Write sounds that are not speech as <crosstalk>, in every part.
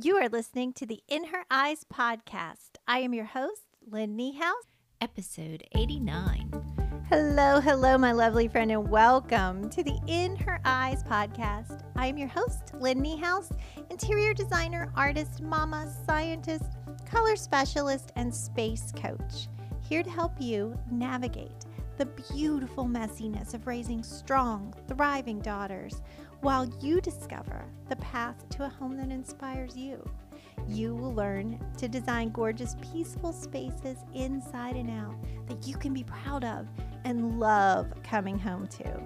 You are listening to the In Her Eyes podcast. I am your host, Lynn Niehaus, episode 89. Hello, hello, my lovely friend, and welcome to the In Her Eyes podcast. I am your host, Lynn Niehaus, interior designer, artist, mama, scientist, color specialist, and space coach, here to help you navigate the beautiful messiness of raising strong, thriving daughters while you discover the path to a home that inspires you. You will learn to design gorgeous, peaceful spaces inside and out that you can be proud of and love coming home to.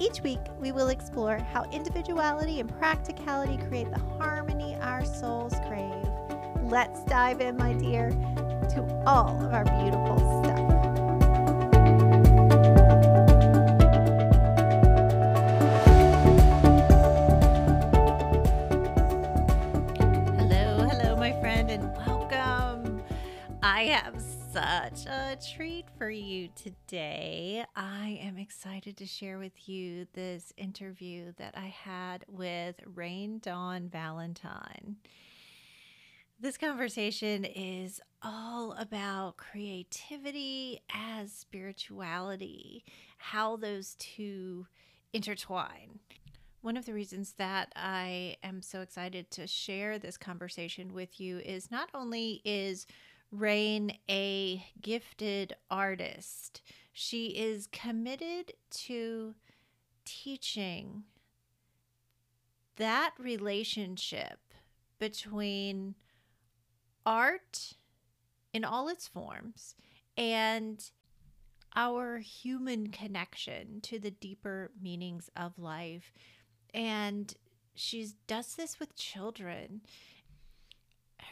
Each week, we will explore how individuality and practicality create the harmony our souls crave. Let's dive in, my dear, to all of our beautiful stuff. I have such a treat for you today. I am excited to share with you this interview that I had with Raine Dawn Valentine. This conversation is all about creativity as spirituality, how those two intertwine. One of the reasons that I am so excited to share this conversation with you is not only is Raine a gifted artist, she is committed to teaching that relationship between art in all its forms and our human connection to the deeper meanings of life and she does this with children.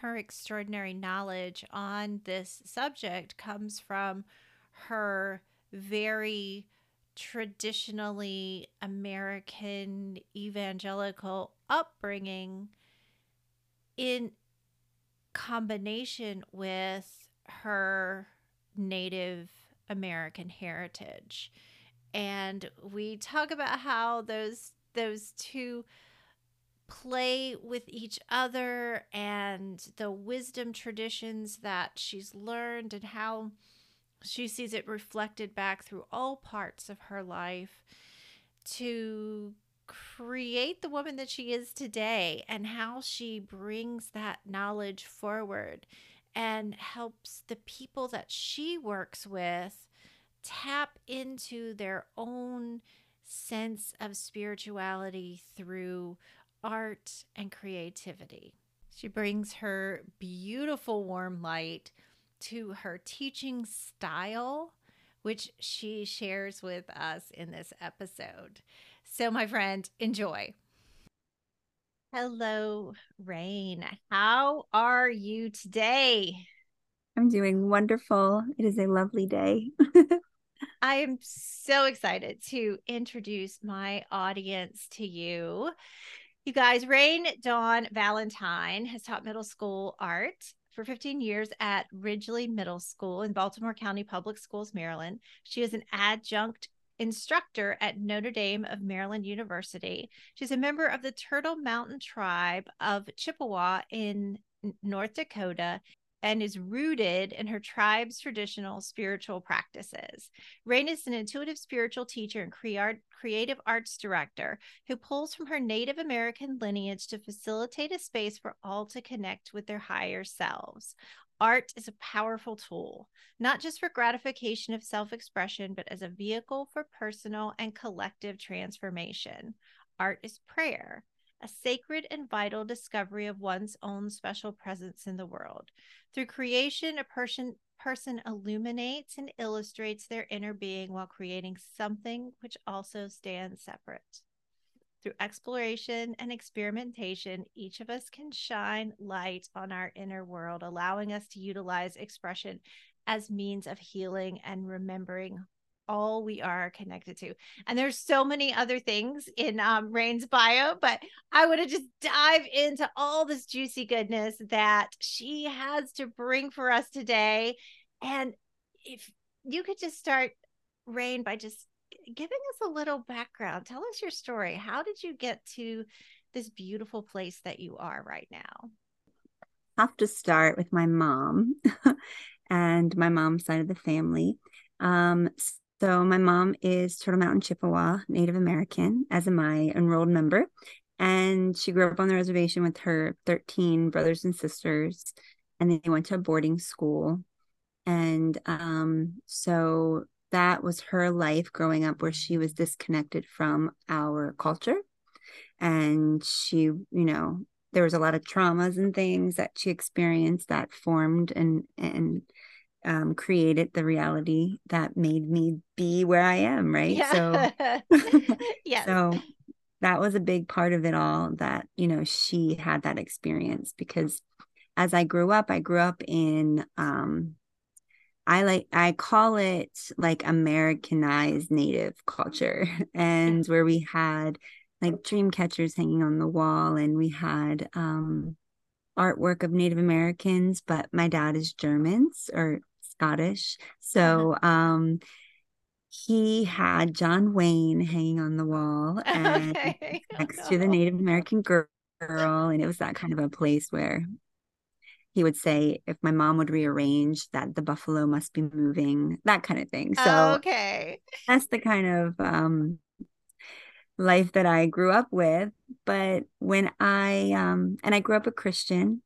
Her extraordinary knowledge on this subject comes from her very traditionally American evangelical upbringing in combination with her Native American heritage. And we talk about how those those two play with each other and the wisdom traditions that she's learned and how she sees it reflected back through all parts of her life to create the woman that she is today and how she brings that knowledge forward and helps the people that she works with tap into their own sense of spirituality through art and creativity. She brings her beautiful warm light to her teaching style, which she shares with us in this episode. So, my friend, enjoy. Hello, Raine. How are you today? I'm doing wonderful. It is a lovely day. <laughs> I am so excited to introduce my audience to you. You guys, Raine Dawn Valentine has taught middle school art for 15 years at Ridgely Middle School in Baltimore County Public Schools, Maryland. She is an adjunct instructor at Notre Dame of Maryland University. She's a member of the Turtle Mountain Tribe of Chippewa in North Dakota and is rooted in her tribe's traditional spiritual practices. Raine is an intuitive spiritual teacher and creative arts director who pulls from her Native American lineage to facilitate a space for all to connect with their higher selves. Art is a powerful tool, not just for gratification of self expression, but as a vehicle for personal and collective transformation. Art is prayer, a sacred and vital discovery of one's own special presence in the world. Through creation, a person person illuminates and illustrates their inner being while creating something which also stands separate. Through exploration and experimentation, each of us can shine light on our inner world, allowing us to utilize expression as means of healing and remembering all we are connected to. And there's so many other things in um, Raine's bio, but I want to just dive into all this juicy goodness that she has to bring for us today. And if you could just start, Raine, by just giving us a little background. Tell us your story. How did you get to this beautiful place that you are right now? have to start with my mom <laughs> and my mom's side of the family. Um, so my mom is Turtle Mountain Chippewa Native American, as am I, enrolled member. And she grew up on the reservation with her 13 brothers and sisters. And they went to a boarding school. And um, so that was her life growing up where she was disconnected from our culture. And she, you know, there was a lot of traumas and things that she experienced that formed and and um, created the reality that made me be where I am, right? Yeah. So, <laughs> <laughs> yeah. so that was a big part of it all that, you know, she had that experience because as I grew up, I grew up in, um, I like, I call it like Americanized native culture <laughs> and where we had like dream catchers hanging on the wall and we had, um, artwork of Native Americans, but my dad is Germans or Scottish. So um he had John Wayne hanging on the wall <laughs> and Okay. Oh, <laughs> next to the. Native American girl. And it was that kind of a place where he would say, if my mom would rearrange that the buffalo must be moving, that kind of thing. So okay. that's the kind of um life that I grew up with. But when I um and I grew up a Christian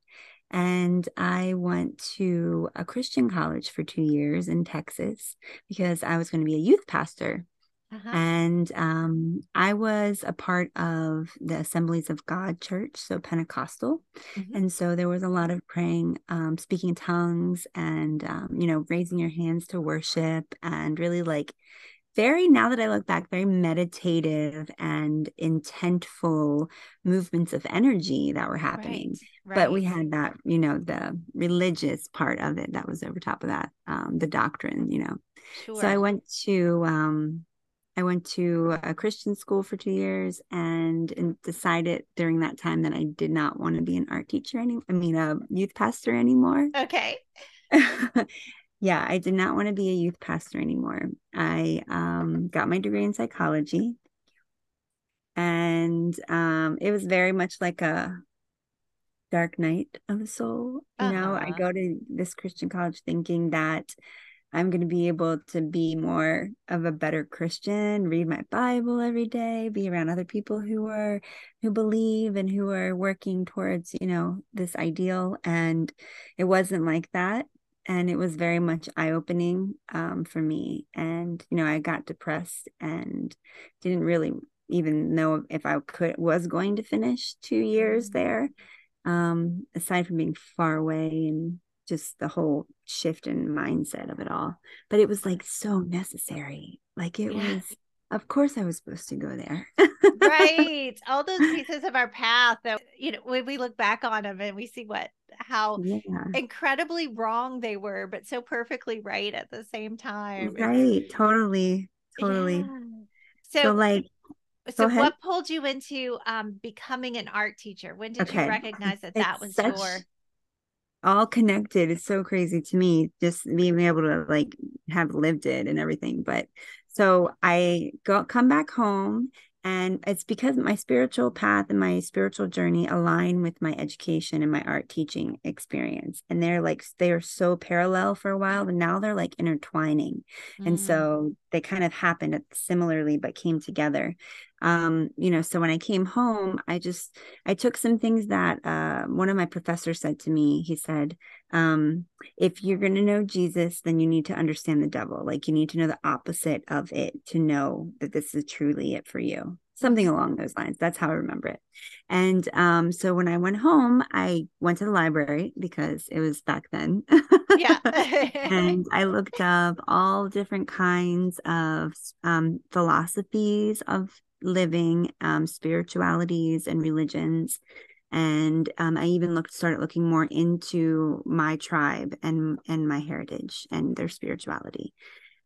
and I went to a Christian college for two years in Texas because I was going to be a youth pastor. Uh-huh. And um, I was a part of the Assemblies of God Church, so Pentecostal. Mhm. And so there was a lot of praying, um, speaking tongues, and, um, you know, raising your hands to worship, and really like very, now that I look back, very meditative and intentful movements of energy that were happening Right. but we had that you know the religious part of it that was over top of that um the doctrine you know Sure. so i went to um i went to a christian school for two years and, and decided during that time that i did not want to be an art teacher any i mean a youth pastor anymore okay. <laughs> yeah i did not want to be a youth pastor anymore i um got my degree in psychology and um it was very much like a dark night of the soul. You know, I Uh-huh. go to this Christian college thinking that I'm going to be able to be more of a better Christian, read my Bible every day, be around other people who are who believe and who are working towards, you know, this ideal and it wasn't like that and it was very much eye-opening um, for me and you know, I got depressed and didn't really even know if I could was going to finish 2 years Mhm. there um aside from being far away and just the whole shift in mindset of it all but it was like so necessary like it Yeah. was of course i was supposed to go there. Right. <laughs> All those pieces of our path that you know when we look back on them and we see what how yeah. incredibly wrong they were but so perfectly right at the same time right. Totally. Totally. Yeah. so, so like so what pulled you into um becoming an art teacher? When did you recognize that that was such your all connected. It's so crazy to me just being able to like have lived it and everything but so i go come back home and it's because my spiritual path and my spiritual journey align with my education and my art teaching experience. And they're like they're so parallel for a while and now they're like intertwining. And Mm, so they kind of happened similarly but came together. Um you know so when i came home i just i took some things that uh one of my professors said to me. He said um if you're going to know jesus then you need to understand the devil. Like you need to know the opposite of it to know that this is truly it for you. Something along those lines. That's how i remember it. And um so when i went home i went to the library because it was back then. Yeah. <laughs> And I looked up all different kinds of um, philosophies of living, um, spiritualities, and religions. And um, I even looked, started looking more into my tribe and and my heritage and their spirituality.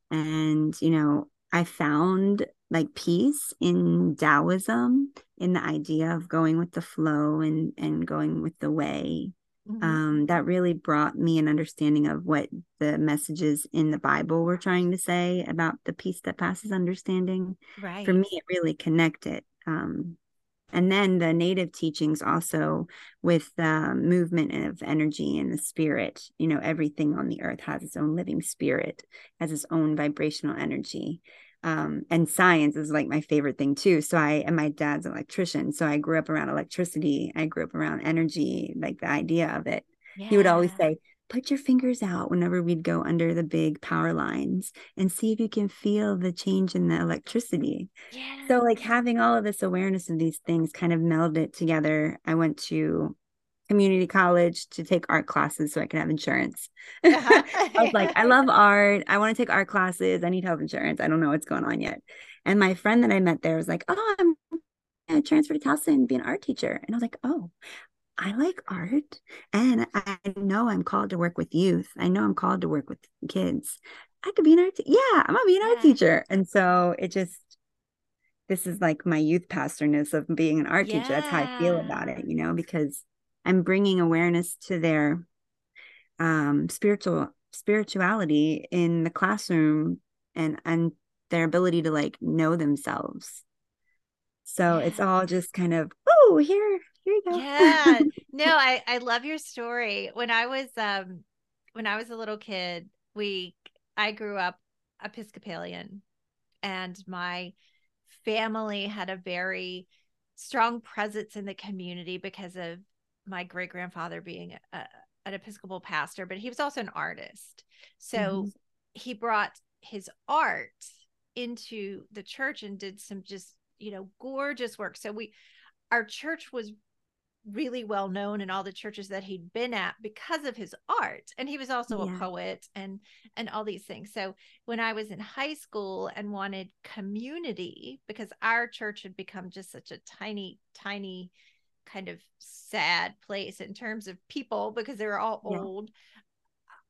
And you know, I found like peace in Taoism, in the idea of going with the flow and and going with the way Mhm. um, that really brought me an understanding of what the messages in the Bible were trying to say about the peace that passes understanding. right For me, it really connected. Um, and then the native teachings also with the movement of energy and the spirit you know everything on the earth has its own living spirit has its own vibrational energy. Um, and science is like my favorite thing too. So i and my dad's an electrician so i grew up around electricity. I grew up around energy like the idea of it. Yeah. he would always say put your fingers out whenever we'd go under the big power lines and see if you can feel the change in the electricity. Yeah. So, like having all of this awareness of these things kind of melded together. I went to community college to take art classes so I could have insurance. Uh-huh. <laughs> I was like, I love <laughs> art. I want to take art classes. I need health insurance. I don't know what's going on yet. And my friend that I met there was like, Oh, I'm going to transfer to Towson and be an art teacher. And I was like, Oh, I like art and I know I'm called to work with youth. I know I'm called to work with kids. I could be an art. Te- yeah, I'm gonna be an art teacher. And so it just, this is like my youth pastorness of being an art yeah. teacher. That's how I feel about it, you know, because I'm bringing awareness to their um, spiritual spirituality in the classroom and and their ability to like know themselves. So yeah. it's all just kind of, oh, here here you go. Yeah. <laughs> no, I I love your story. When I was um when I was a little kid, we I grew up Episcopalian and my family had a very strong presence in the community because of my great grandfather being a, an Episcopal pastor, but he was also an artist. So mm-hmm. he brought his art into the church and did some just, you know, gorgeous work. So we, our church was really well known in all the churches that he'd been at because of his art and he was also yeah. a poet and and all these things so when i was in high school and wanted community because our church had become just such a tiny tiny kind of sad place in terms of people because they were all yeah. old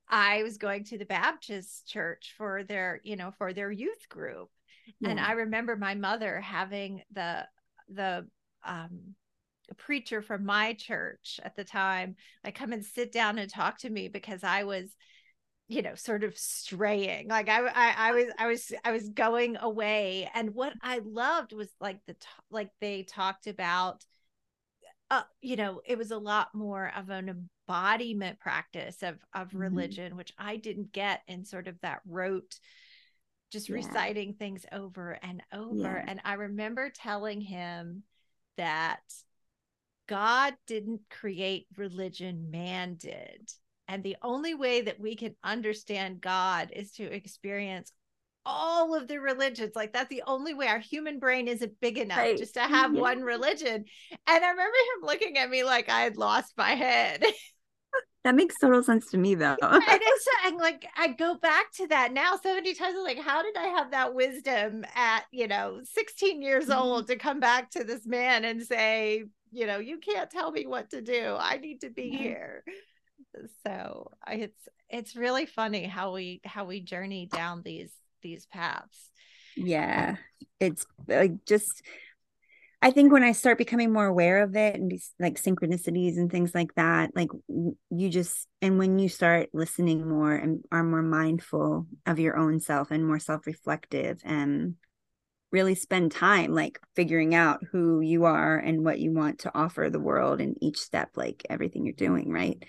i was going to the baptist church for their you know for their youth group yeah. and i remember my mother having the the um preacher from my church at the time like come and sit down and talk to me because I was you know sort of straying like I, I i was i was i was going away and what i loved was like the like they talked about uh, you know it was a lot more of an embodiment practice of of mm-hmm. religion which i didn't get in sort of that rote just yeah. reciting things over and over yeah. and i remember telling him that God didn't create religion, man did. And the only way that we can understand God is to experience all of the religions. Like that's the only way our human brain isn't big enough right. just to have yeah. one religion. And I remember him looking at me like I had lost my head. <laughs> That makes total sense to me though. and it's <laughs> and like I go back to that now so many times. I'm like, how did I have that wisdom at, you know, 16 years mm-hmm. old to come back to this man and say, you know you can't tell me what to do. I need to be yeah. here. So it's it's really funny how we how we journey down these these paths. Yeah it's like just I think when I start becoming more aware of it and these like synchronicities and things like that, like you just, and when you start listening more and are more mindful of your own self and more self reflective and really spend time like figuring out who you are and what you want to offer the world in each step like everything you're doing right?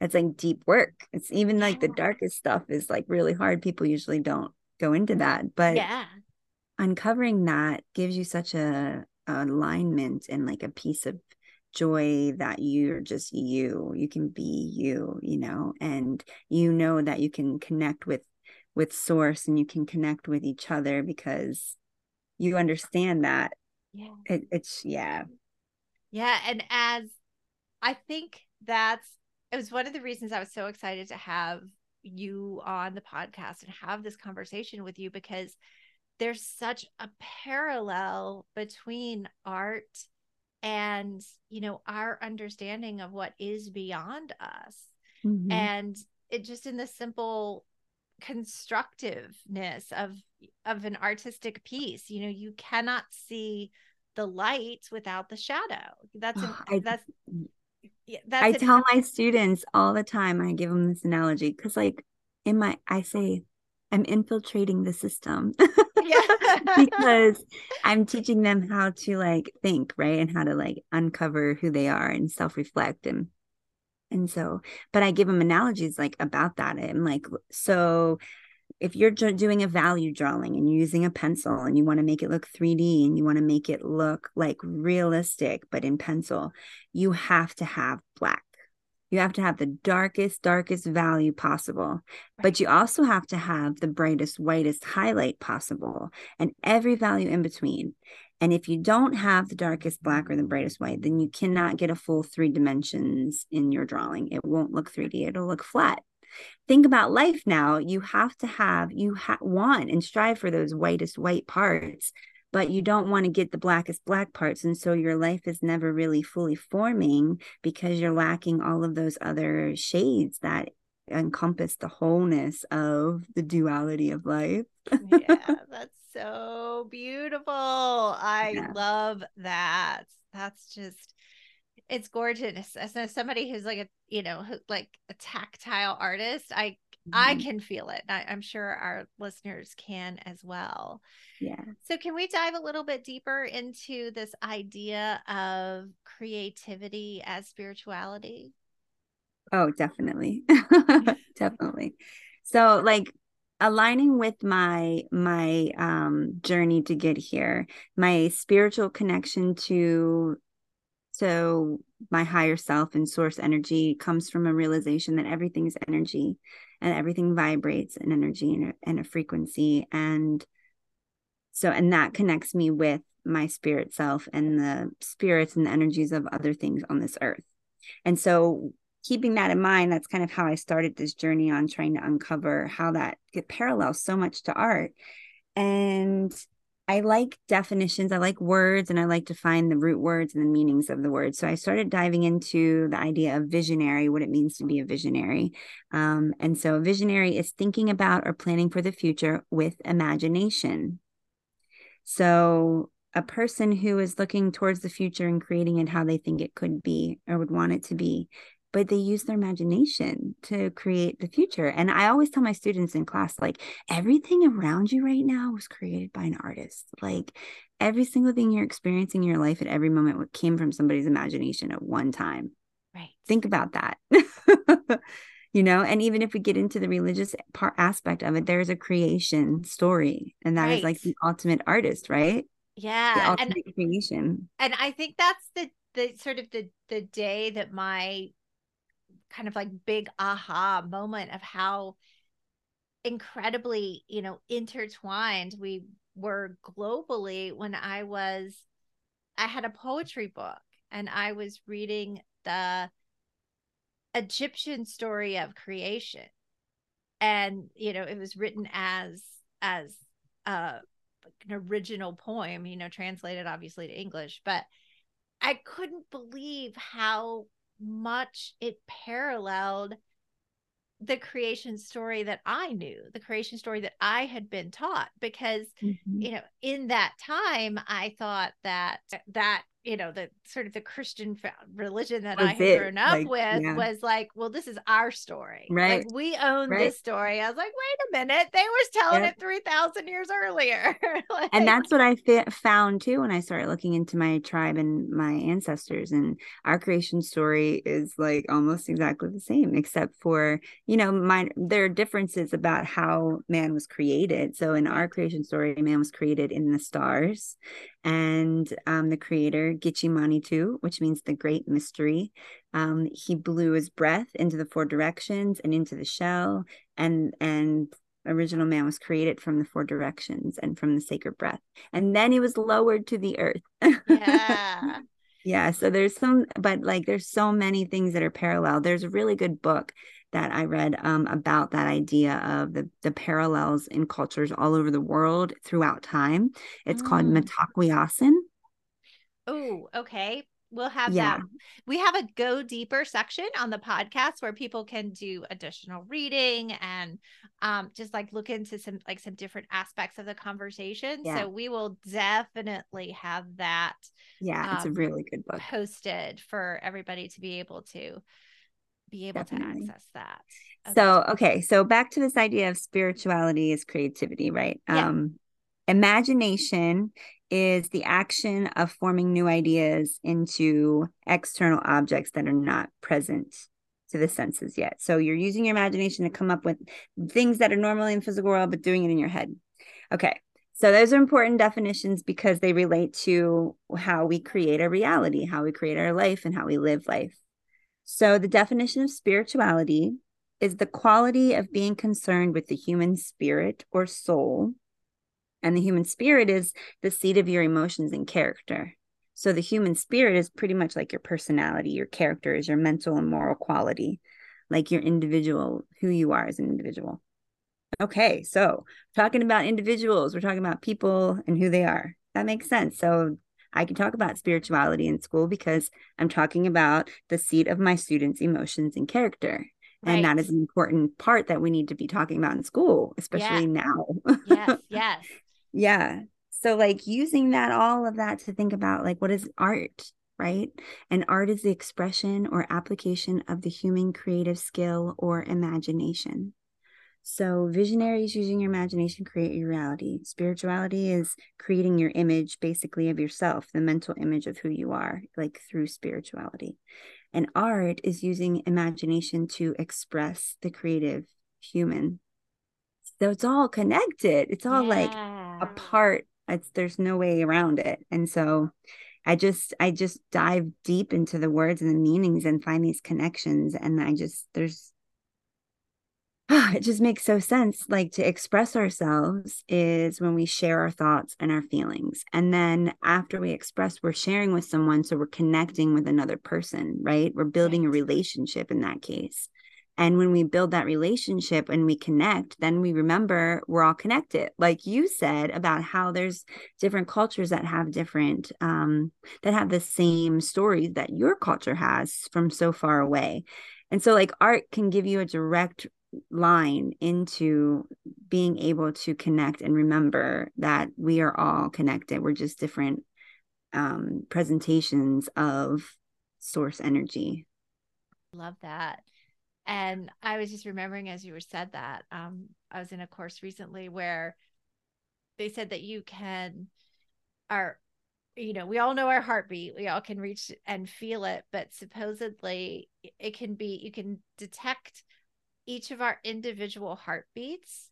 It's like deep work. It's even like the darkest stuff is like really hard. People usually don't go into that but yeah. uncovering that gives you such a, a alignment and like a piece of joy that you're just you. You can be you you know and you know that you can connect with with source and you can connect with each other because you understand that yeah. it, it's yeah. Yeah and as i think that's it was one of the reasons i was so excited to have you on the podcast and have this conversation with you because there's such a parallel between art and you know our understanding of what is beyond us. Mm-hmm. and it just in the simple constructiveness of of an artistic piece you know you cannot see the light without the shadow that's oh, I, that's that's I tell my students all the time I give them this analogy cuz like in my I say I'm infiltrating the system. yeah. <laughs> because I'm teaching them how to like think, right? And how to like uncover who they are and self-reflect and and so, but I give them analogies like about that. I'm like, so if you're doing a value drawing and you're using a pencil and you want to make it look 3D and you want to make it look like realistic, but in pencil, you have to have black. You have to have the darkest, darkest value possible, but you also have to have the brightest, whitest highlight possible and every value in between. And if you don't have the darkest black or the brightest white, then you cannot get a full three dimensions in your drawing. It won't look 3D, it'll look flat. Think about life now. You have to have, you ha- want and strive for those whitest white parts but you don't want to get the blackest black parts. And so your life is never really fully forming because you're lacking all of those other shades that encompass the wholeness of the duality of life. yeah, <laughs> that's so beautiful. I yeah. love that. That's just it's gorgeous. As somebody who's like a, you know, like a tactile artist, I I mm-hmm. can feel it. I, I'm sure our listeners can as well. Yeah. So, can we dive a little bit deeper into this idea of creativity as spirituality? Oh, definitely. <laughs> definitely. So, like, aligning with my my um journey to get here my spiritual connection to so my higher self and source energy comes from a realization that everything is energy and everything vibrates in energy and a, and a frequency. And so and that connects me with my spirit self and the spirits and the energies of other things on this earth. And so keeping that in mind that's kind of how i started this journey on trying to uncover how that parallels so much to art. And I like definitions. I like words and I like to find the root words and the meanings of the words. So I started diving into the idea of visionary, what it means to be a visionary. Um, and so, a visionary is thinking about or planning for the future with imagination. So, a person who is looking towards the future and creating it how they think it could be or would want it to be but they use their imagination to create the future. And I always tell my students in class, like, everything around you right now was created by an artist. Like, every single thing you're experiencing in your life at every moment came from somebody's imagination at one time. Right. Think about that. <laughs> you know, and even if we get into the religious part aspect of it, there's a creation story, and that right. is like the ultimate artist, right? Yeah. And, creation. And I think that's the the sort of the the day that my kind of like big aha moment of how incredibly, you know, intertwined we were globally when I was I had a poetry book and I was reading the Egyptian story of creation. And you know, it was written as as uh an original poem, you know, translated obviously to English, but I couldn't believe how much it paralleled the creation story that I knew, the creation story that I had been taught because mm-hmm. you know, in that time I thought that that you know the sort of the christian religion that i had grown up like, with yeah. was like well this is our story. Right. like we own right. this story. I was like wait a minute. They were telling yep. it 3000 years earlier. <laughs> Like, and that's what i fi- found too when i started looking into my tribe and my ancestors and our creation story is like almost exactly the same except for you know my there are differences about how man was created. So in our creation story man was created in the stars and um, the creator Gitche Manitou, which means the great mystery. Um, he blew his breath into the four directions and into the shell, and and original man was created from the four directions and from the sacred breath, and then he was lowered to the earth. Yeah. <laughs> yeah. So there's some, but like there's so many things that are parallel. There's a really good book that I read um, about that idea of the, the parallels in cultures all over the world throughout time. It's mm. called Mitakuye Oh, okay. We'll have yeah. that. We have a go deeper section on the podcast where people can do additional reading and um, just like look into some like some different aspects of the conversation. Yeah. So we will definitely have that. Yeah, um, it's a um, really good book posted for everybody to be able to be able Definitely. to access that. Okay. So, okay. So back to this idea of spirituality is creativity, right? Yeah. Um, Imagination is the action of forming new ideas into external objects that are not present to the senses yet. So you're using your imagination to come up with things that are normally in the physical world, but doing it in your head. Okay. So those are important definitions because they relate to how we create a reality, how we create our life, and how we live life. So the definition of spirituality is the quality of being concerned with the human spirit or soul. And the human spirit is the seat of your emotions and character. So the human spirit is pretty much like your personality, your character is your mental and moral quality, like your individual, who you are as an individual. Okay, so talking about individuals, we're talking about people and who they are. That makes sense. So I can talk about spirituality in school because I'm talking about the seat of my students' emotions and character. Right. And that is an important part that we need to be talking about in school, especially yeah. now. yes, <laughs> yes. Yeah. So, like using that, all of that to think about, like, what is art, right? And art is the expression or application of the human creative skill or imagination. So, visionaries using your imagination create your reality. Spirituality is creating your image basically of yourself, the mental image of who you are, like through spirituality. And art is using imagination to express the creative human. So, it's all connected, it's all yeah. like a part. It's there's no way around it. And so, I just I just dive deep into the words and the meanings and find these connections and I just there's <sighs> it just makes so sense. Like to express ourselves is when we share our thoughts and our feelings. And then after we express, we're sharing with someone. So we're connecting with another person, right? We're building a relationship in that case. And when we build that relationship and we connect, then we remember we're all connected. Like you said about how there's different cultures that have different, um, that have the same stories that your culture has from so far away. And so, like, art can give you a direct line into being able to connect and remember that we are all connected. We're just different um, presentations of source energy. Love that. And I was just remembering as you were said that um, I was in a course recently where they said that you can, our, you know, we all know our heartbeat. We all can reach and feel it, but supposedly it can be, you can detect each of our individual heartbeats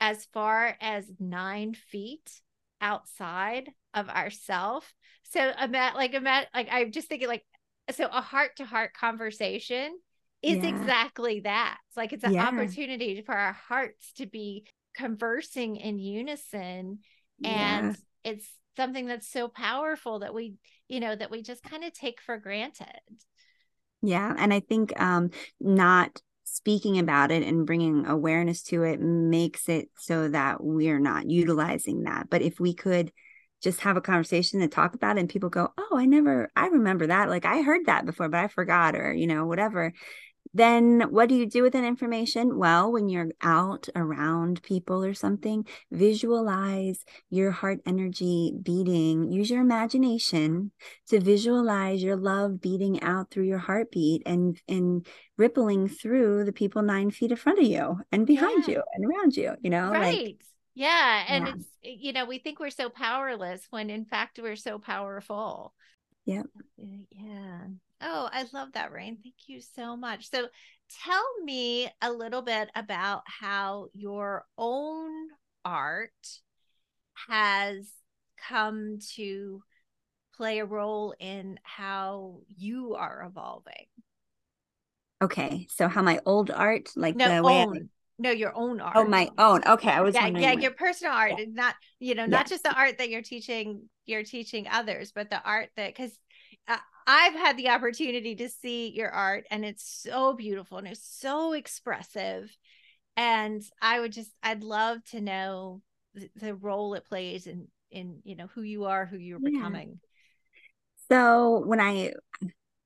as far as nine feet outside of ourself. So about like about like I'm just thinking like so a heart to heart conversation is yeah. exactly that. It's like it's an yeah. opportunity for our hearts to be conversing in unison and yeah. it's something that's so powerful that we you know that we just kind of take for granted. Yeah, and I think um not speaking about it and bringing awareness to it makes it so that we're not utilizing that. But if we could just have a conversation and talk about it and people go, Oh, I never, I remember that. Like I heard that before, but I forgot, or, you know, whatever then what do you do with that information? Well, when you're out around people or something, visualize your heart energy beating. Use your imagination to visualize your love beating out through your heartbeat and and rippling through the people nine feet in front of you and behind yeah. you and around you. You know, right. Like, yeah. And yeah. it's, you know, we think we're so powerless when in fact we're so powerful. Yep. Uh, yeah. Oh, I love that, Raine. Thank you so much. So, tell me a little bit about how your own art has come to play a role in how you are evolving. Okay, so how my old art, like no, the way own. I, no, your own oh, art. Oh, my own. Okay, I was yeah, yeah, your personal art, yeah. not you know, not just the art that you're teaching, you're teaching others, but the art that because I've had the opportunity to see your art and it's so beautiful and it's so expressive. And I would just, I'd love to know the, the role it plays in, in, you know, who you are, who you're yeah. becoming. So when I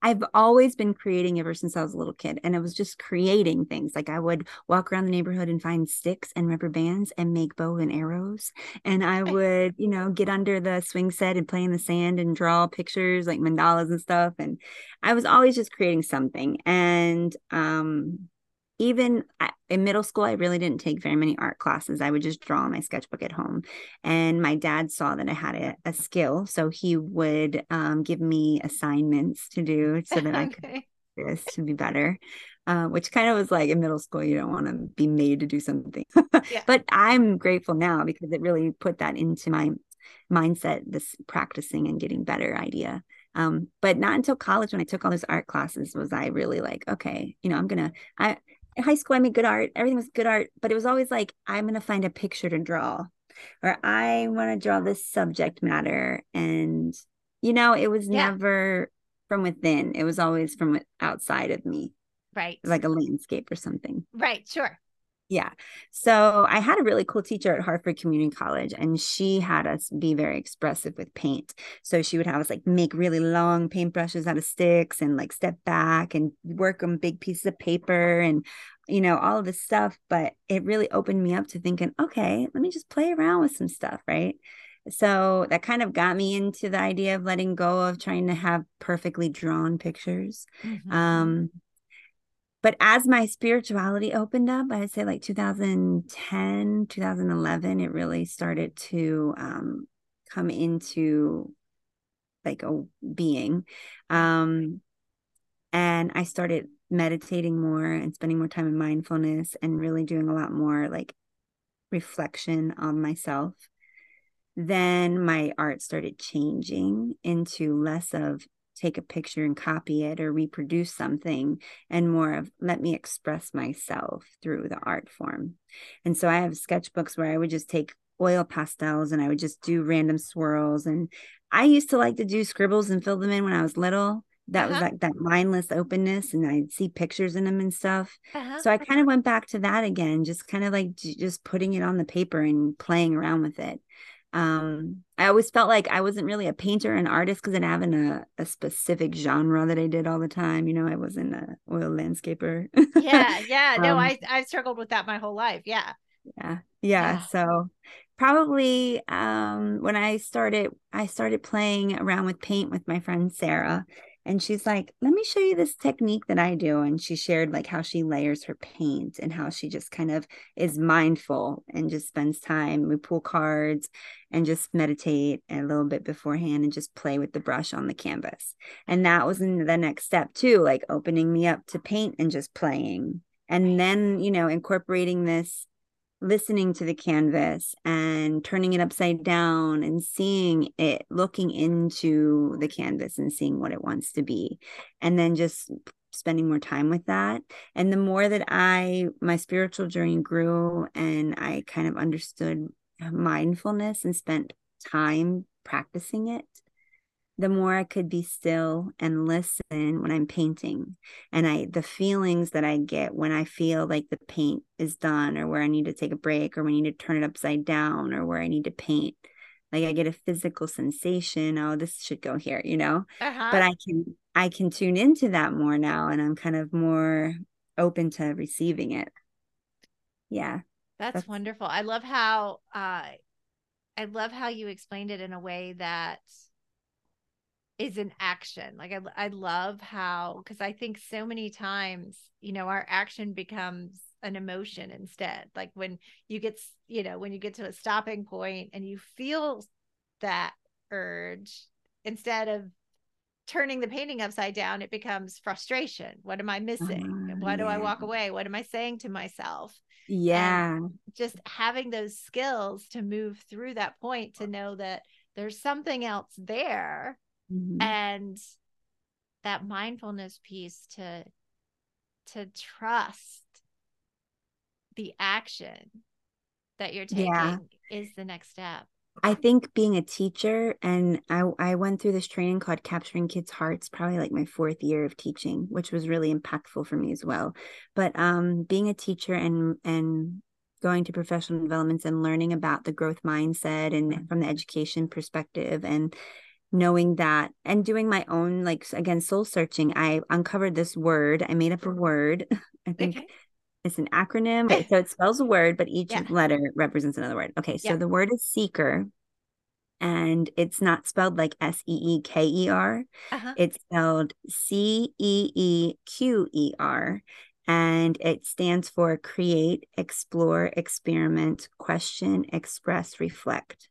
I've always been creating ever since I was a little kid. And it was just creating things. Like I would walk around the neighborhood and find sticks and rubber bands and make bow and arrows. And I would, you know, get under the swing set and play in the sand and draw pictures like mandalas and stuff. And I was always just creating something. And um even in middle school, I really didn't take very many art classes. I would just draw on my sketchbook at home. And my dad saw that I had a, a skill. So he would um, give me assignments to do so that <laughs> okay. I could to be better. Uh, which kind of was like in middle school, you don't want to be made to do something. <laughs> yeah. But I'm grateful now because it really put that into my mindset, this practicing and getting better idea. Um, but not until college when I took all those art classes was I really like, okay, you know, I'm gonna I in high school I made good art, everything was good art, but it was always like, I'm gonna find a picture to draw, or I want to draw this subject matter. And you know, it was yeah. never from within, it was always from outside of me. Right. Like a landscape or something. Right, sure. Yeah. So I had a really cool teacher at Harford Community College, and she had us be very expressive with paint. So she would have us like make really long paintbrushes out of sticks and like step back and work on big pieces of paper and, you know, all of this stuff. But it really opened me up to thinking, okay, let me just play around with some stuff. Right. So that kind of got me into the idea of letting go of trying to have perfectly drawn pictures. Mm-hmm. Um, but as my spirituality opened up i would say like 2010 2011 it really started to um, come into like a being. Um, and i started meditating more and spending more time in mindfulness and really doing a lot more like reflection on myself. Then my art started changing into less of take a picture and copy it or reproduce something and more of let me express myself through the art form. And so I have sketchbooks where I would just take oil pastels and I would just do random swirls. And I used to like to do scribbles and fill them in when I was little. That uh-huh. was like that mindless openness, and I'd see pictures in them and stuff. Uh-huh. So I kind of went back to that again, just kind of like just putting it on the paper and playing around with it um i always felt like i wasn't really a painter and artist because i didn't have an, a, a specific genre that i did all the time you know i wasn't a oil landscaper yeah yeah <laughs> no um, i i struggled with that my whole life yeah yeah, yeah. so probably um when i started i started playing around with paint with my friend sarah and she's like let me show you this technique that i do. And she shared like how she layers her paint and how she just kind of is mindful and just spends time we pull cards and just meditate a little bit beforehand and just play with the brush on the canvas. And that was in the next step too like opening me up to paint and just playing. And then you know incorporating this listening to the canvas and turning it upside down and seeing it, looking into the canvas and seeing what it wants to be. And then just spending more time with that. And the more that I, my spiritual journey grew and I kind of understood mindfulness and spent time practicing it, the more I could be still and listen when I'm painting. And I the feelings that I get when I feel like the paint is done or where I need to take a break or when I need to turn it upside down or where I need to paint. Like I get a physical sensation, oh, this should go here, you know? Uh-huh. But I can I can tune into that more now and I'm kind of more open to receiving it. Yeah. That's, that's wonderful. I love how uh I love how you explained it in a way that is an action. Like I, I love how because I think so many times, you know, our action becomes an emotion instead. Like when you get, you know, when you get to a stopping point and you feel that urge, instead of turning the painting upside down, it becomes frustration. What am I missing? Uh, Why do. I walk away? What am I saying to myself? Yeah. And just having those skills to move through that point to know that there's something else there mm-hmm. and that mindfulness piece to to trust the action that you're taking yeah. is the next step I think being a teacher, and I, I went through this training called Capturing Kids' Hearts, probably like my fourth year of teaching, which was really impactful for me as well. But um, being a teacher and and going to professional developments and learning about the growth mindset and from the education perspective and knowing that and doing my own like again soul searching i uncovered this word i made up a word <laughs> i think okay. it's an acronym <laughs> so it spells a word but each yeah. letter represents another word okay so yeah. the word is seeker and it's not spelled like s-e-e-k-e-r uh-huh. it's spelled c-e-e-q-e-r and it stands for create, explore, experiment, question, express, reflect.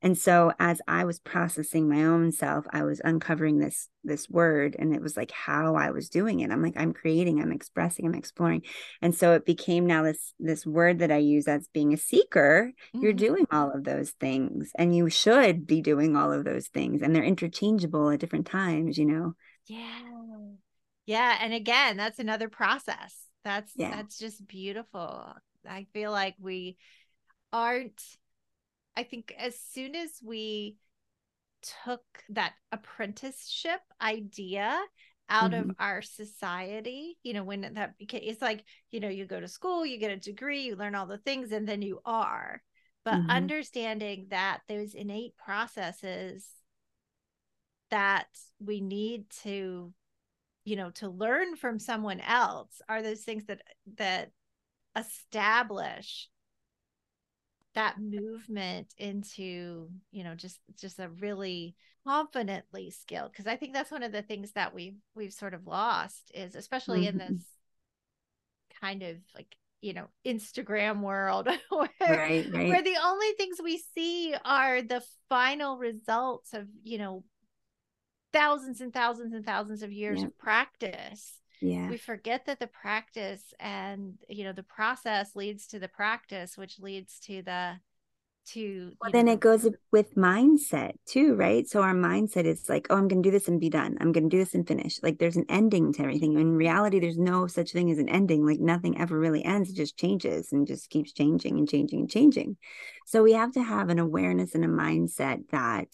And so as I was processing my own self, I was uncovering this this word and it was like how I was doing it. I'm like I'm creating, I'm expressing, I'm exploring. And so it became now this this word that I use as being a seeker. Mm-hmm. You're doing all of those things and you should be doing all of those things and they're interchangeable at different times, you know. Yeah. Yeah, and again, that's another process. That's yeah. that's just beautiful. I feel like we aren't I think as soon as we took that apprenticeship idea out mm-hmm. of our society you know when that became it's like you know you go to school you get a degree you learn all the things and then you are but mm-hmm. understanding that those innate processes that we need to you know to learn from someone else are those things that that establish that movement into you know just just a really confidently skilled because i think that's one of the things that we've we've sort of lost is especially mm-hmm. in this kind of like you know instagram world <laughs> where, right, right. where the only things we see are the final results of you know thousands and thousands and thousands of years yeah. of practice yeah. we forget that the practice and you know the process leads to the practice which leads to the to well, then know, it goes with mindset too right? So our mindset is like oh i'm gonna do this and be done. I'm gonna do this and finish. Like there's an ending to everything. In reality there's no such thing as an ending. Like nothing ever really ends. It just changes and just keeps changing and changing and changing. So we have to have an awareness and a mindset that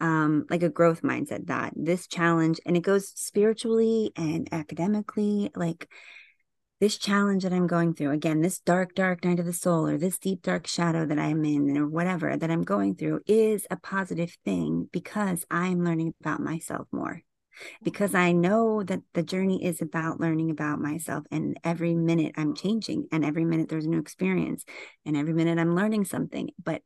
um like a growth mindset that this challenge and it goes spiritually and academically like this challenge that I'm going through, again, this dark, dark night of the soul, or this deep, dark shadow that I'm in, or whatever that I'm going through, is a positive thing because I'm learning about myself more. Because I mm-hmm. know that the journey is about learning about myself, and every minute I'm changing, and every minute there's a new experience, and every minute I'm learning something. But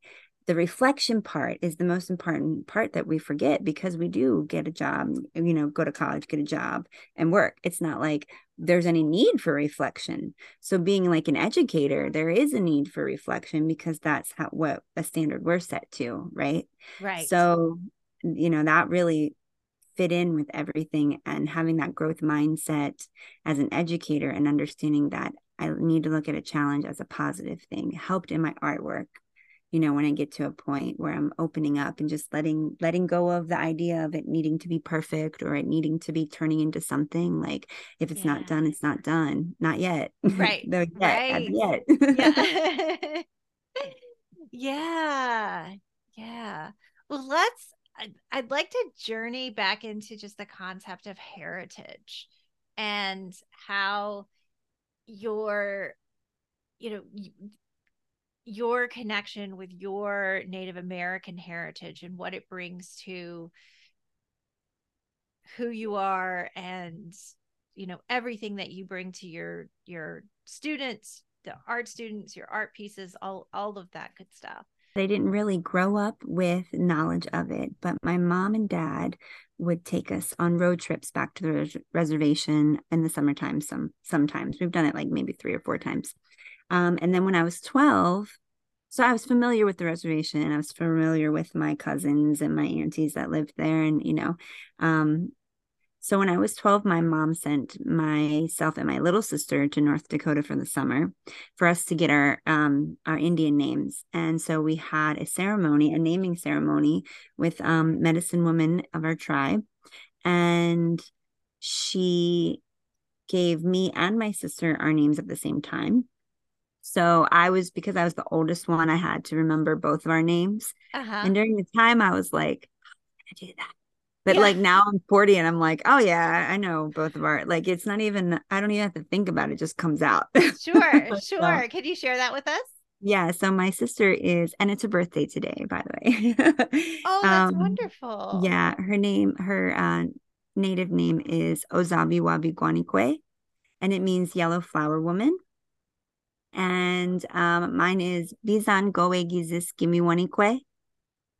the reflection part is the most important part that we forget because we do get a job, you know, go to college, get a job and work. It's not like there's any need for reflection. So being like an educator, there is a need for reflection because that's how what a standard we're set to, right? Right. So, you know, that really fit in with everything and having that growth mindset as an educator and understanding that I need to look at a challenge as a positive thing helped in my artwork you know when i get to a point where i'm opening up and just letting letting go of the idea of it needing to be perfect or it needing to be turning into something like if it's yeah. not done it's not done. Not yet. Right. <laughs> Yet right. yet. Yeah. <laughs> <laughs> Yeah. Yeah. Well let's I'd, I'd like to journey back into just the concept of heritage and how your you know your connection with your Native American heritage and what it brings to who you are and you know everything that you bring to your your students the art students your art pieces all all of that good stuff I didn't really grow up with knowledge of it, but my mom and dad would take us on road trips back to the res- reservation in the summertime. Some sometimes we've done it like maybe three or four times, um, and then when I was 12, so I was familiar with the reservation. I was familiar with my cousins and my aunties that lived there. And, you know, um, so when I was 12, my mom sent myself and my little sister to North Dakota for the summer for us to get our um, our Indian names. And so we had a ceremony, a naming ceremony with um, medicine woman of our tribe. And she gave me and my sister our names at the same time. So I was because I was the oldest one, I had to remember both of our names. Uh-huh. And during the time, I was like, I'm gonna do that. But yeah. like now I'm 40 and I'm like, oh yeah, I know both of our like it's not even I don't even have to think about it, it just comes out. Sure, <laughs> sure. So, Can you share that with us? Yeah, so my sister is, and it's her birthday today, by the way. <laughs> oh, that's um, wonderful. Yeah, her name, her uh, native name is Ozabi Wabi Guanikwe, and it means yellow flower woman and um, mine is Bizan Goe Gizis Gimiwanikwe.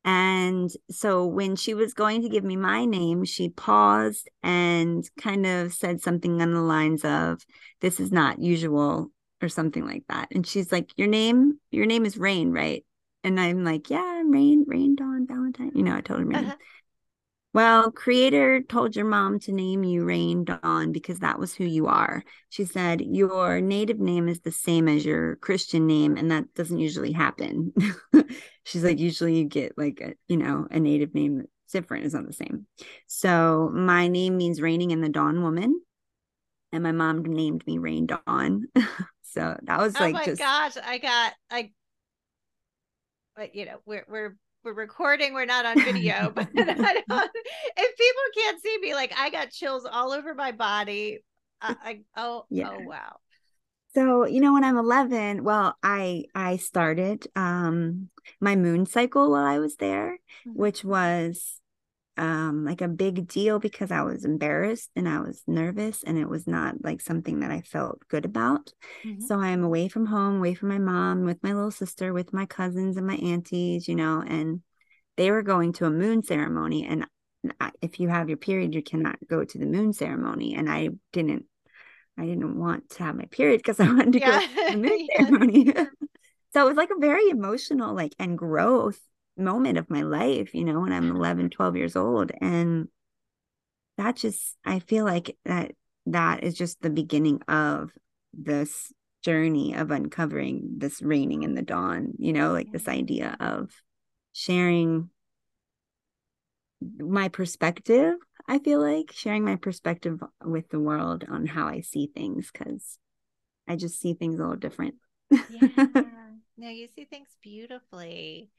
And so when she was going to give me my name, she paused and kind of said something on the lines of, This is not usual, or something like that. And she's like, Your name, your name is Raine, right? And I'm like, Yeah, Raine, Raine Dawn Valentine. You know, I told her Raine. Uh-huh. Well, creator told your mom to name you Raine Dawn because that was who you are. She said, Your native name is the same as your Christian name, and that doesn't usually happen. <laughs> She's like, Usually you get like a, you know, a native name that's different, is not the same. So my name means raining in the dawn woman. And my mom named me Raine Dawn. <laughs> so that was oh like, oh my just... gosh, I got, I, but you know, we're, we're, we're recording we're not on video <laughs> but <laughs> if people can't see me like i got chills all over my body I, I oh yeah. oh wow so you know when i'm 11 well i i started um my moon cycle while i was there mm-hmm. which was um like a big deal because I was embarrassed and I was nervous and it was not like something that I felt good about. Mm-hmm. So I'm away from home, away from my mom, with my little sister, with my cousins and my aunties, you know, and they were going to a moon ceremony and if you have your period you cannot go to the moon ceremony and I didn't I didn't want to have my period because <laughs> I wanted to yeah. go to the <laughs> moon ceremony. <laughs> so it was like a very emotional like and growth moment of my life, you know, when I'm mm-hmm. 11, 12 years old. And that just, I feel like that that is just the beginning of this journey of uncovering this raining in the dawn, you know, like this idea of sharing my perspective. I feel like sharing my perspective with the world on how I see things because I just see things a little different. yeah. <laughs> No, you see things beautifully.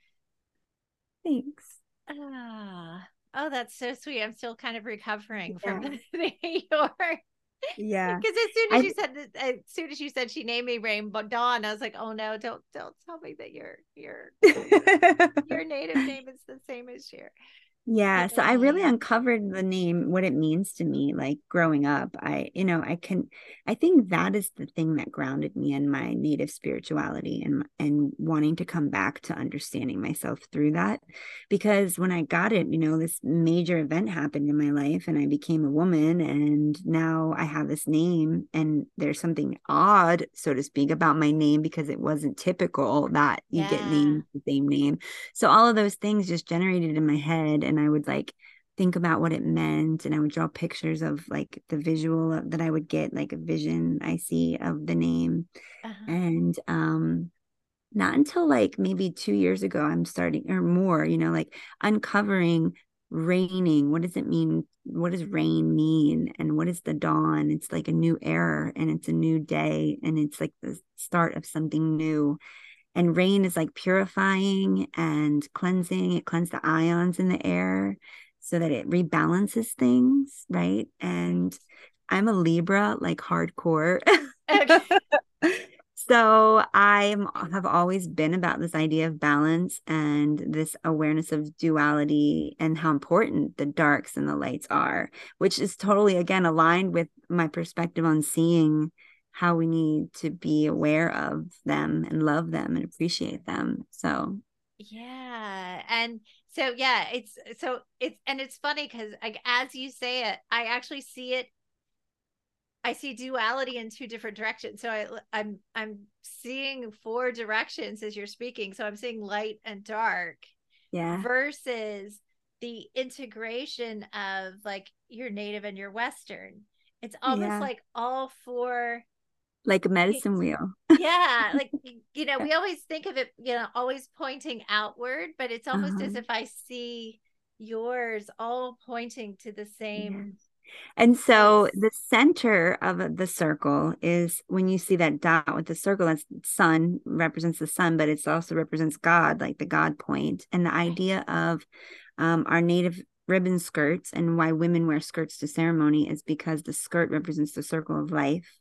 Thanks. Ah, oh, that's so sweet. I'm still kind of recovering yeah. <laughs> from your. Yeah, <laughs> because as soon as I, you said that, as soon as you said she named me Rainbow Dawn, I was like, oh no, don't don't tell me that your your <laughs> your native name is the same as your yeah so i really uncovered the name what it means to me like growing up. I you know i can i think that is the thing that grounded me in my native spirituality and and wanting to come back to understanding myself through that. Because when i got it you know this major event happened in my life and i became a woman and now i have this name and there's something odd so to speak about my name because it wasn't typical that you yeah. get named the same name. So all of those things just generated in my head and and I would like think about what it meant and I would draw pictures of like the visual that I would get like a vision I see of the name. Uh-huh. and um not until like maybe 2 years ago I'm starting or more you know like uncovering raining. What does it mean? What does rain mean? And what is the dawn? It's like a new era and it's a new day and it's like the start of something new and rain is like purifying and cleansing it cleans the ions in the air so that it rebalances things right? And i'm a libra like hardcore. <laughs> So i have always been about this idea of balance and this awareness of duality and how important the darks and the lights are which is totally again aligned with my perspective on seeing how we need to be aware of them and love them and appreciate them. So, yeah. And so, yeah, it's so it's and it's funny because like as you say it, I actually see it. I see duality in two different directions. So I, I'm I'm seeing four directions as you're speaking. So I'm seeing light and dark. Yeah. Versus the integration of like your native and your western. It's almost yeah. like all four like a medicine wheel. <laughs> yeah, like you know, we always think of it, you know, always pointing outward, but it's almost uh-huh. as if I see yours all pointing to the same. Yeah. And so the center of the circle is when you see that dot with the circle, that's sun represents the sun, but it also represents God, like the God point. And the idea of um, our native ribbon skirts and why women wear skirts to ceremony is because the skirt represents the circle of life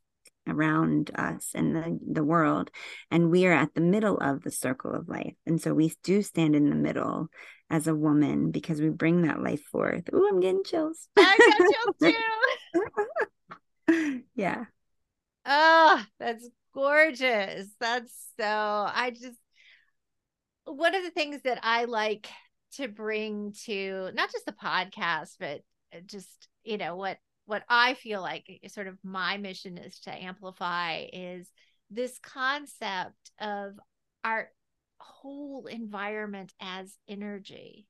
around us and the, the world and we are at the middle of the circle of life. And so we do stand in the middle as a woman because we bring that life forth. Oh i'm getting chills. I got chills <laughs> too. <laughs> Yeah. Oh that's gorgeous. That's so i just one of the things that i like to bring to not just the podcast, but just, you know, what what I feel like sort of my mission is to amplify is this concept of our whole environment as energy.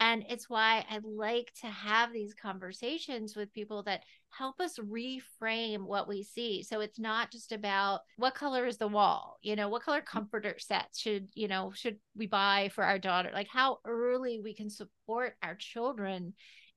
And it's why I like to have these conversations with people that help us reframe what we see. So it's not just about what color is the wall, you know, what color mm. comforter sets should, you know, should we buy for our daughter? Like how early we can support our children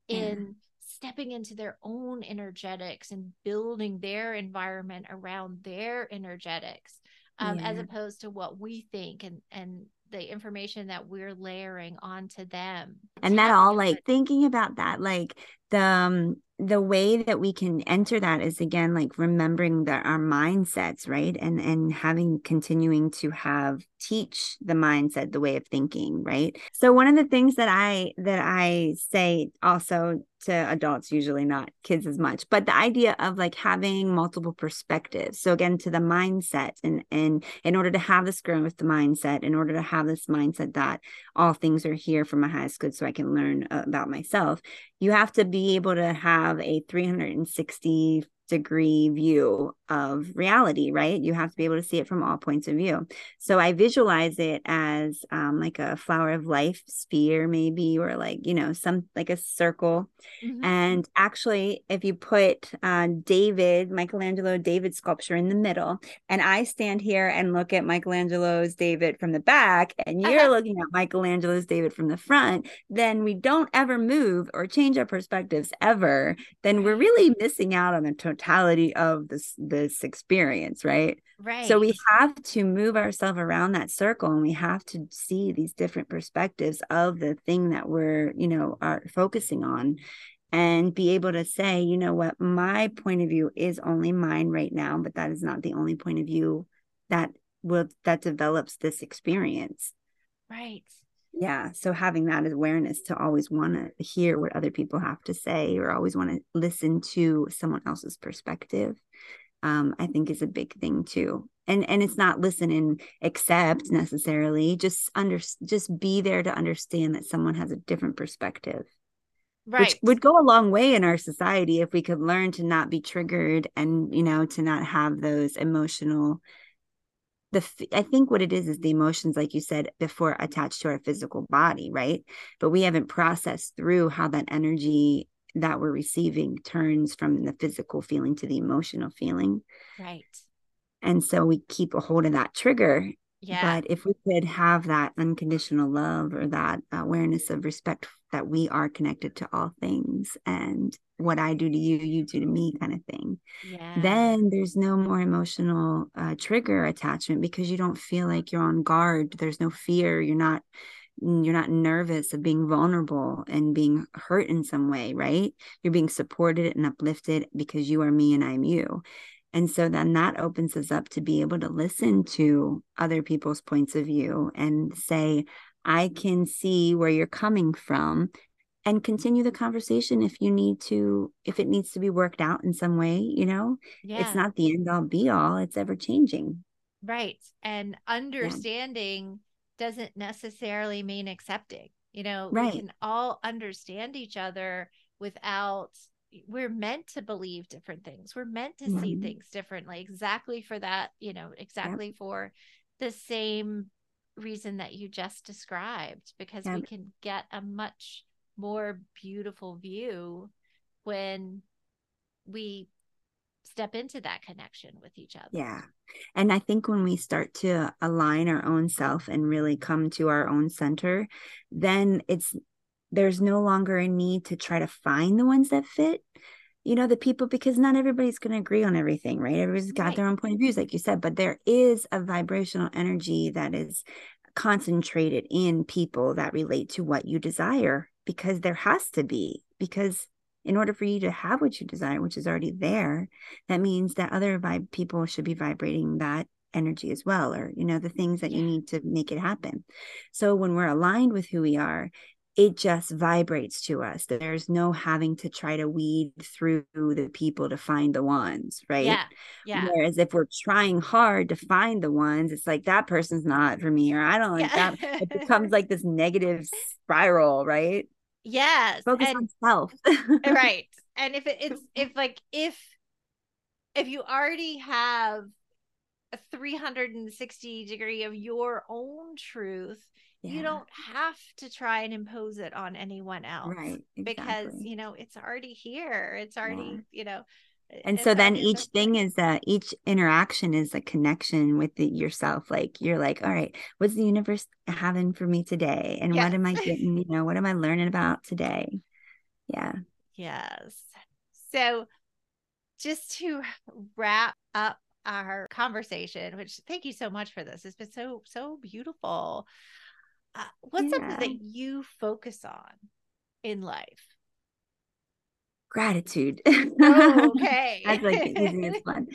in yeah. Stepping into their own energetics and building their environment around their energetics. Um, yeah. as opposed to what we think and and the information that we're layering onto them and that all like thinking about that like the um, the way that we can enter that is again like remembering that our mindsets right and and having continuing to have teach the mindset the way of thinking right? So one of the things that i that i say also to adults usually not kids as much but the idea of like having multiple perspectives. So again to the mindset and and in order to have this growth mindset in order to have this mindset that all things are here for my highest good so i can learn uh, about myself you have to be able to have a 360 degree view of reality, right? You have to be able to see it from all points of view. So I visualize it as um, like a flower of life sphere, maybe, or like, you know, some like a circle. Mm-hmm. And actually, if you put uh, David, Michelangelo David sculpture in the middle, and I stand here and look at Michelangelo's David from the back, and you're <laughs> looking at Michelangelo's David from the front, then we don't ever move or change our perspectives ever. Then we're really missing out on the totality of this this experience right? Right. so we have to move ourselves around that circle and we have to see these different perspectives of the thing that we're you know are focusing on and be able to say you know what? My point of view is only mine right now but that is not the only point of view that will that develops this experience. Right yeah so having that awareness to always want to hear what other people have to say or always want to listen to someone else's perspective um, i think is a big thing too. And and it's not listen and accept necessarily just under just be there to understand that someone has a different perspective right. which would go a long way in our society if we could learn to not be triggered and you know to not have those emotional the i think what it is is the emotions like you said before attached to our physical body right? But we haven't processed through how that energy that we're receiving turns from the physical feeling to the emotional feeling. Right. And so we keep a hold of that trigger yeah. But if we could have that unconditional love or that awareness of respect that we are connected to all things and what I do to you, you do to me kind of thing, yeah. then there's no more emotional uh, trigger attachment because you don't feel like you're on guard. There's no fear. You're not you're not nervous of being vulnerable and being hurt in some way, right? You're being supported and uplifted because you are me and I'm you. And so then that opens us up to be able to listen to other people's points of view and say, I can see where you're coming from and continue the conversation if you need to, if it needs to be worked out in some way, you know, yeah. it's not the end all be all, it's ever changing. Right. And understanding yeah. doesn't necessarily mean accepting. You know, right. we can all understand each other without we're meant to believe different things we're meant to mm-hmm. see things differently exactly for that you know exactly yep. for the same reason that you just described because yep. we can get a much more beautiful view when we step into that connection with each other. Yeah. And I think when we start to align our own self and really come to our own center, then it's there's no longer a need to try to find the ones that fit you know the people because not everybody's going to agree on everything right? Everybody's got right. their own point of views like you said but there is a vibrational energy that is concentrated in people that relate to what you desire because there has to be because in order for you to have what you desire which is already there that means that other vibe people should be vibrating that energy as well or you know the things that you need to make it happen. So when we're aligned with who we are it just vibrates to us. There's no having to try to weed through the people to find the ones, right? Yeah. Yeah. Whereas if we're trying hard to find the ones, it's like that person's not for me, or I don't like Yeah. that. It <laughs> becomes like this negative spiral, right? yes. Focus and- on self. Uh, <laughs> right and if it, it's if like if if you already have a 360 degree of your own truth you don't have to try and impose it on anyone else right because you know it's already here it's already you know and so then each thing is that each interaction is a connection with the, yourself like you're like all right what's the universe having for me today and what am i getting you know what am i learning about today yeah Yes. So, just to wrap up our conversation, which thank you so much for this. It's been so, so beautiful. Uh, what's something that you focus on in life? gratitude Oh, <laughs> okay. that's like the easiest one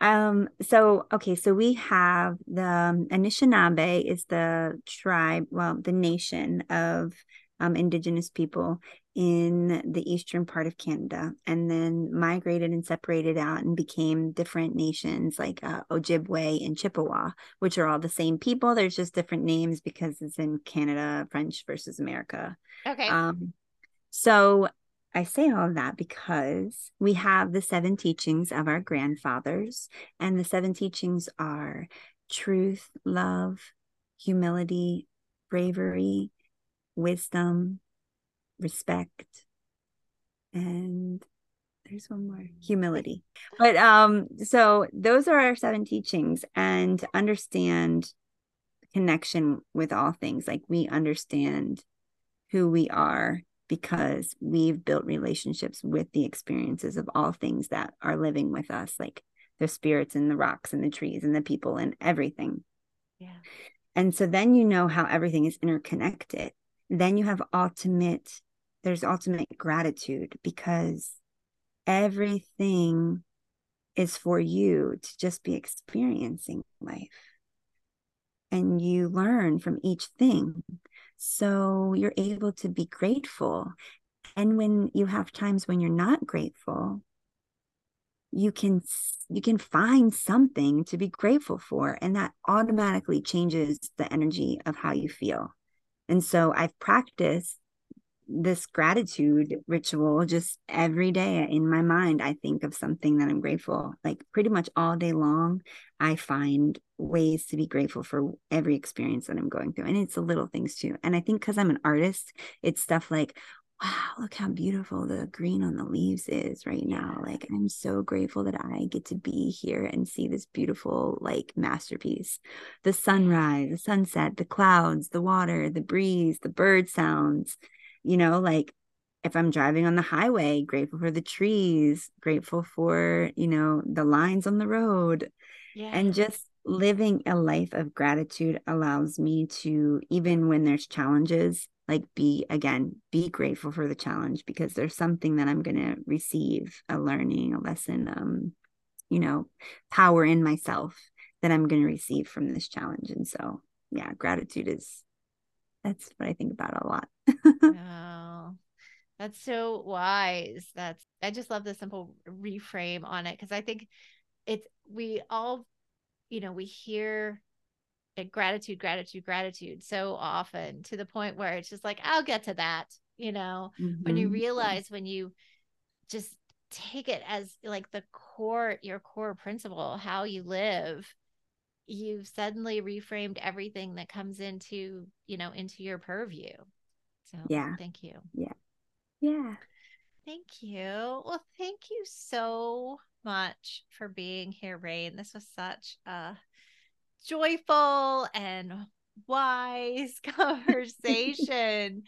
um so okay so we have the um, anishinaabe is the tribe well the nation of um, indigenous people in the eastern part of canada and then migrated and separated out and became different nations like uh, ojibwe and chippewa which are all the same people there's just different names because it's in canada french versus america okay. um, so I say all of that because we have the seven teachings of our grandfathers, and the seven teachings are truth, love, humility, bravery, wisdom, respect, and there's one more humility. But um, so those are our seven teachings, and understand connection with all things. Like we understand who we are because we've built relationships with the experiences of all things that are living with us, like the spirits and the rocks and the trees and the people and everything. yeah. And so then you know how everything is interconnected. Then you have ultimate, there's ultimate gratitude because everything is for you to just be experiencing life. And you learn from each thing. So you're able to be grateful. And when you have times when you're not grateful, you can you can find something to be grateful for and that automatically changes the energy of how you feel and so i've practiced this gratitude ritual just every day. In my mind i think of something that i'm grateful like pretty much all day long i find ways to be grateful for every experience that i'm going through. And it's the little things too. And i think because i'm an artist it's stuff like wow, look how beautiful the green on the leaves is right now. Like, I'm so grateful that I get to be here and see this beautiful, like, masterpiece. The sunrise, the sunset, the clouds, the water, the breeze, the bird sounds, you know, like, if I'm driving on the highway, grateful for the trees, grateful for, you know, the lines on the road, Yeah. and just living a life of gratitude allows me to even when there's challenges like be again be grateful for the challenge because there's something that i'm going to receive a learning a lesson um you know power in myself that i'm going to receive from this challenge. And so yeah gratitude is that's what i think about a lot. <laughs> Oh, that's so wise. That's I just love the simple reframe on it because I think it's we all, you know, we hear gratitude, gratitude, gratitude so often to the point where it's just like, I'll get to that, you know, when you Mhm. realize when you just take it as like the core, your core principle, how you live, you've suddenly reframed everything that comes into, you know, into your purview. So Yeah. thank you. Yeah. Yeah Thank you. Well, thank you so much for being here, Raine. This was such a joyful and wise <laughs> conversation.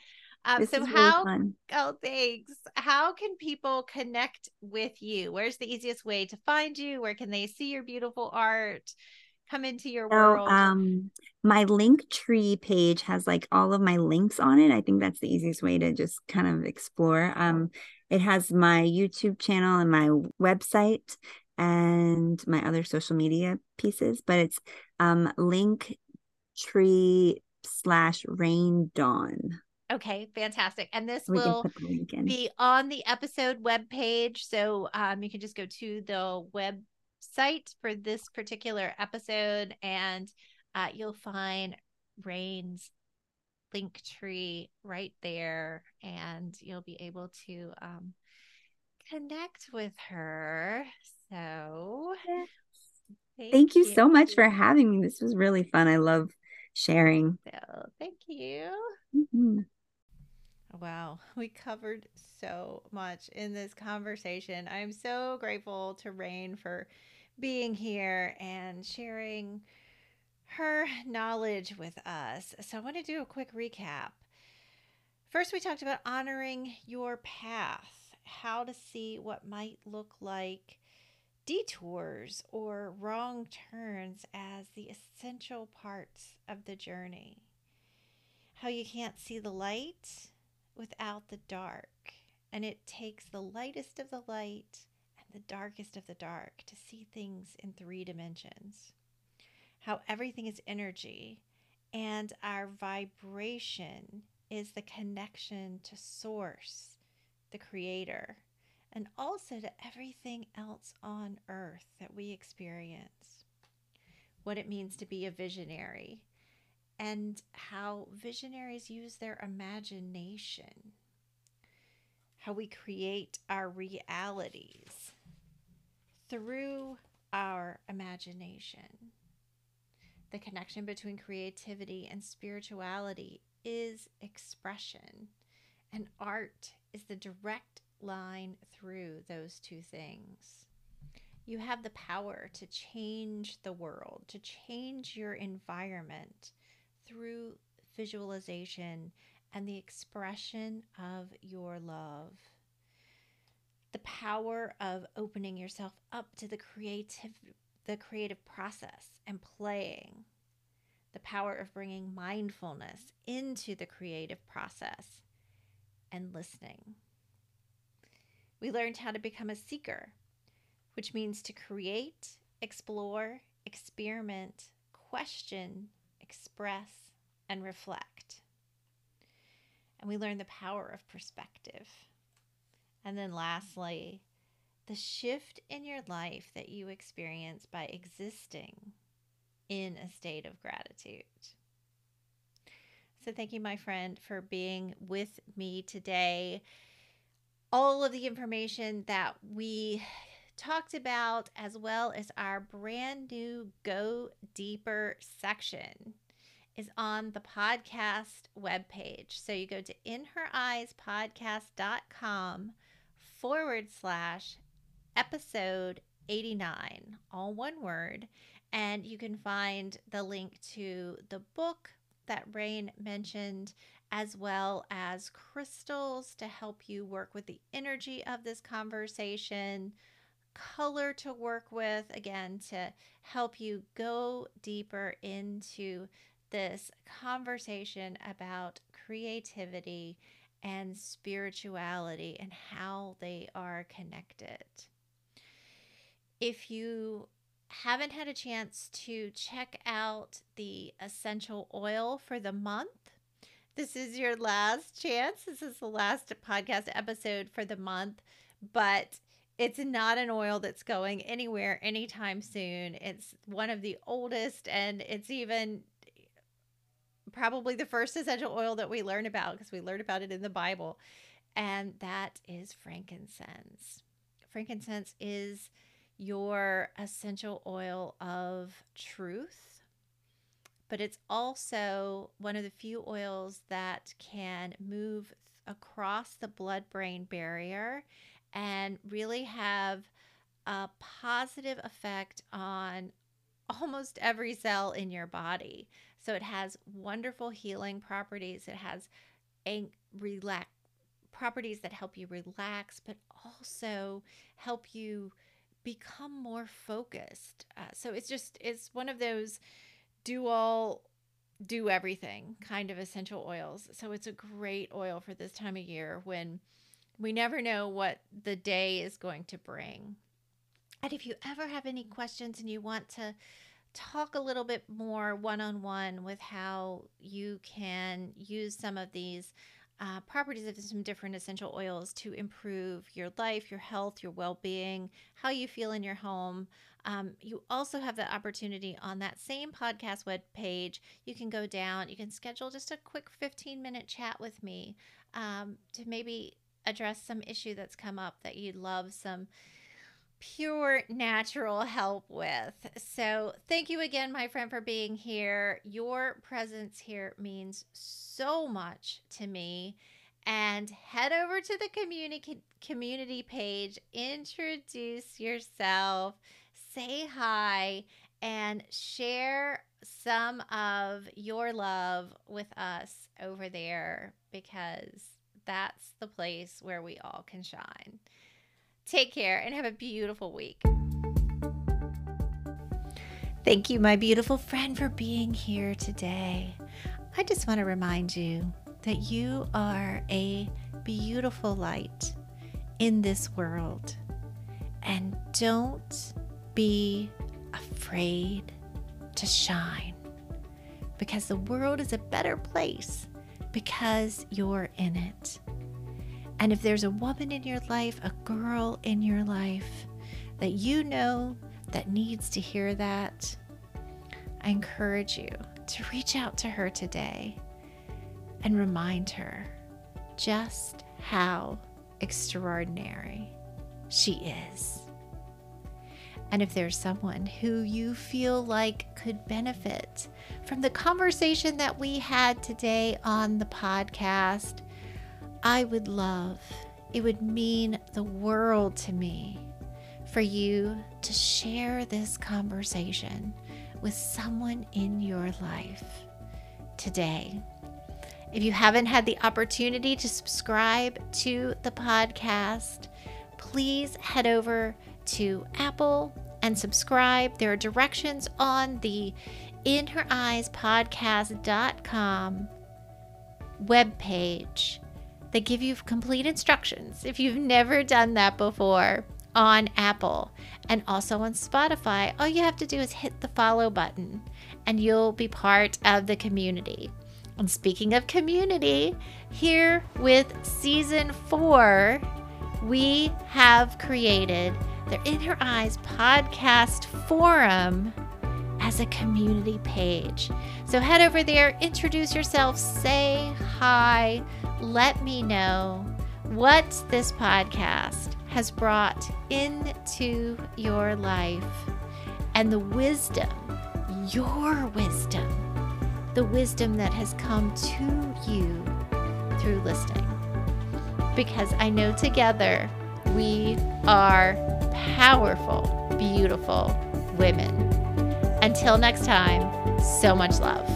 Um, so really how fun oh thanks. How can people connect with you? Where's the easiest way to find you? Where can they see your beautiful art? Come into your So world. um my link tree page has like all of my links on it. I think that's the easiest way to just kind of explore. Um it has my YouTube channel and my website and my other social media pieces, but it's um link tree slash rain dawn. Okay, fantastic. And this We will put the link in. be on the episode webpage. So um, you can just go to the website for this particular episode and uh, you'll find Raine's link tree right there and you'll be able to um, connect with her. So Yes. Thank you so much for having me. This was really fun. I love sharing. So, thank you. Mhm. Wow, we covered so much in this conversation. I'm so grateful to Raine for being here and sharing her knowledge with us. So, I want to do a quick recap. First, we talked about honoring your path, how to see what might look like detours or wrong turns as the essential parts of the journey. How you can't see the light without the dark, and it takes the lightest of the light and the darkest of the dark to see things in three dimensions. How everything is energy, and our vibration is the connection to Source, the Creator, and also to everything else on earth that we experience. What it means to be a visionary, and how visionaries use their imagination, how we create our realities through our imagination. The connection between creativity and spirituality is expression, and art is the direct line through those two things. You have the power to change the world, to change your environment through visualization and the expression of your love. The power of opening yourself up to the creative the creative process and playing. The power of bringing mindfulness into the creative process and listening. We learned how to become a seeker, which means to create, explore, experiment, question, express, and reflect. And we learn the power of perspective. And then lastly, the shift in your life that you experience by existing in a state of gratitude. So, thank you, my friend, for being with me today. All of the information that we talked about, as well as our brand new Go Deeper section, is on the podcast webpage. So you go to inhereyespodcast.com forward slash episode 89, all one word. And you can find the link to the book that Raine mentioned, as well as crystals to help you work with the energy of this conversation, color to work with, again, to help you go deeper into this conversation about creativity and spirituality and how they are connected. If you haven't had a chance to check out the essential oil for the month, this is your last chance. This is the last podcast episode for the month, but it's not an oil that's going anywhere anytime soon. It's one of the oldest, and it's even probably the first essential oil that we learn about because we learned about it in the Bible, and that is frankincense. Frankincense is your essential oil of truth, but it's also one of the few oils that can move across the blood brain barrier and really have a positive effect on almost every cell in your body. So it has wonderful healing properties. It has a relax properties that help you relax, but also help you become more focused. Uh, so it's just it's one of those do all do everything kind of essential oils. So it's a great oil for this time of year when we never know what the day is going to bring. And if you ever have any questions and you want to talk a little bit more one on one with how you can use some of these uh, properties of some different essential oils to improve your life, your health, your well being, how you feel in your home. Um, you also have the opportunity on that same podcast web page. You can go down, you can schedule just a quick 15 minute chat with me um, to maybe address some issue that's come up that you'd love some pure natural help with. So, thank you again, my friend, for being here. Your presence here means so much to me. And head over to the community community page, introduce yourself, say hi, and share some of your love with us over there because that's the place where we all can shine. Take care and have a beautiful week. Thank you, my beautiful friend, for being here today. I just want to remind you that you are a beautiful light in this world. And don't be afraid to shine because the world is a better place because you're in it. And if there's a woman in your life, a girl in your life that you know that needs to hear that, I encourage you to reach out to her today and remind her just how extraordinary she is. And if there's someone who you feel like could benefit from the conversation that we had today on the podcast, I would love, it would mean the world to me for you to share this conversation with someone in your life today. If you haven't had the opportunity to subscribe to the podcast, please head over to Apple and subscribe. There are directions on the inhereyes.podcast.com webpage that give you complete instructions if you've never done that before on Apple and also on Spotify. All you have to do is hit the follow button and you'll be part of the community. And speaking of community, here with season four, we have created the In Her Eyes podcast forum as a community page. So head over there, introduce yourself, say hi, let me know what this podcast has brought into your life and the wisdom, your wisdom, the wisdom that has come to you through listening. Because I know together we are powerful, beautiful women. Until next time, so much love.